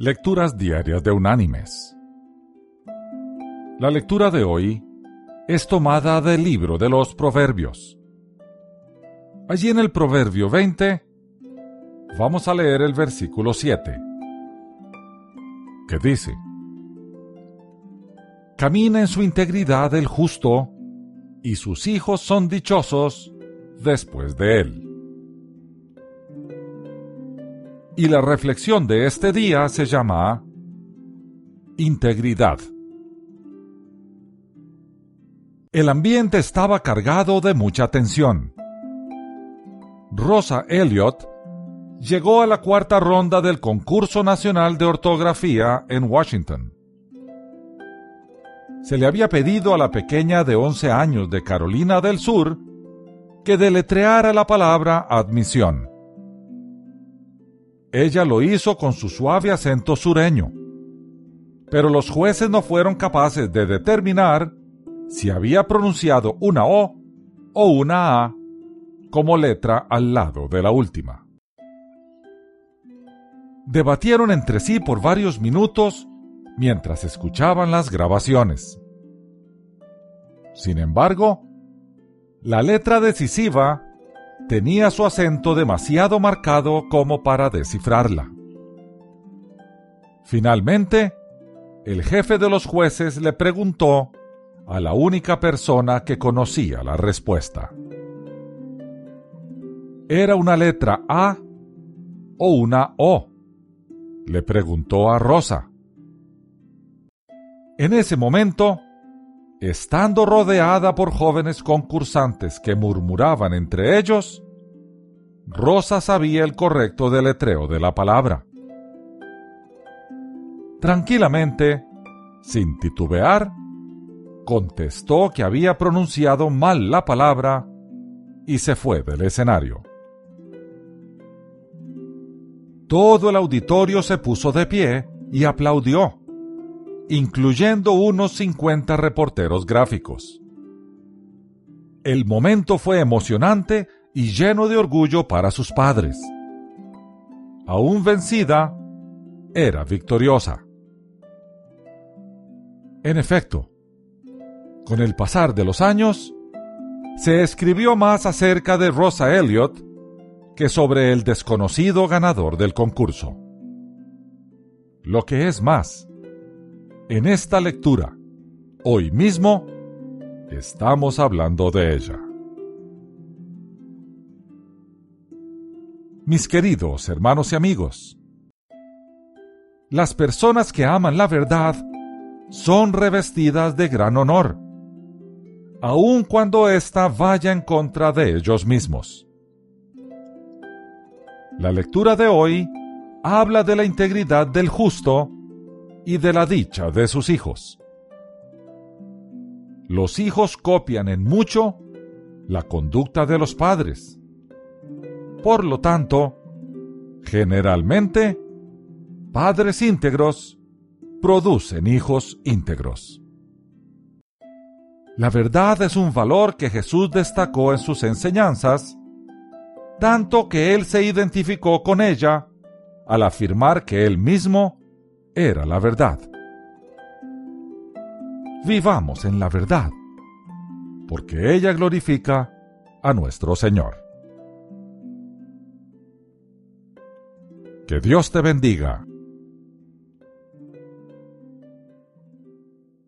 Lecturas Diarias de Unánimes. La lectura de hoy es tomada del libro de los Proverbios. Allí en el Proverbio 20 vamos a leer el versículo 7, que dice, Camina en su integridad el justo, y sus hijos son dichosos después de él. Y la reflexión de este día se llama Integridad. El ambiente estaba cargado de mucha tensión. Rosa Elliott llegó a la cuarta ronda del concurso nacional de ortografía en Washington. Se le había pedido a la pequeña de 11 años de Carolina del Sur que deletreara la palabra admisión. Ella lo hizo con su suave acento sureño, pero los jueces no fueron capaces de determinar si había pronunciado una O o una A como letra al lado de la última. Debatieron entre sí por varios minutos mientras escuchaban las grabaciones. Sin embargo, la letra decisiva tenía su acento demasiado marcado como para descifrarla. Finalmente, el jefe de los jueces le preguntó a la única persona que conocía la respuesta. ¿Era una letra A o una O? Le preguntó a Rosa. En ese momento, Estando rodeada por jóvenes concursantes que murmuraban entre ellos, Rosa sabía el correcto deletreo de la palabra. Tranquilamente, sin titubear, contestó que había pronunciado mal la palabra y se fue del escenario. Todo el auditorio se puso de pie y aplaudió incluyendo unos 50 reporteros gráficos. El momento fue emocionante y lleno de orgullo para sus padres. Aún vencida, era victoriosa. En efecto, con el pasar de los años, se escribió más acerca de Rosa Elliot que sobre el desconocido ganador del concurso. Lo que es más, en esta lectura, hoy mismo, estamos hablando de ella. Mis queridos hermanos y amigos, las personas que aman la verdad son revestidas de gran honor, aun cuando ésta vaya en contra de ellos mismos. La lectura de hoy habla de la integridad del justo y de la dicha de sus hijos. Los hijos copian en mucho la conducta de los padres. Por lo tanto, generalmente, padres íntegros producen hijos íntegros. La verdad es un valor que Jesús destacó en sus enseñanzas, tanto que Él se identificó con ella al afirmar que Él mismo era la verdad. Vivamos en la verdad, porque ella glorifica a nuestro Señor. Que Dios te bendiga.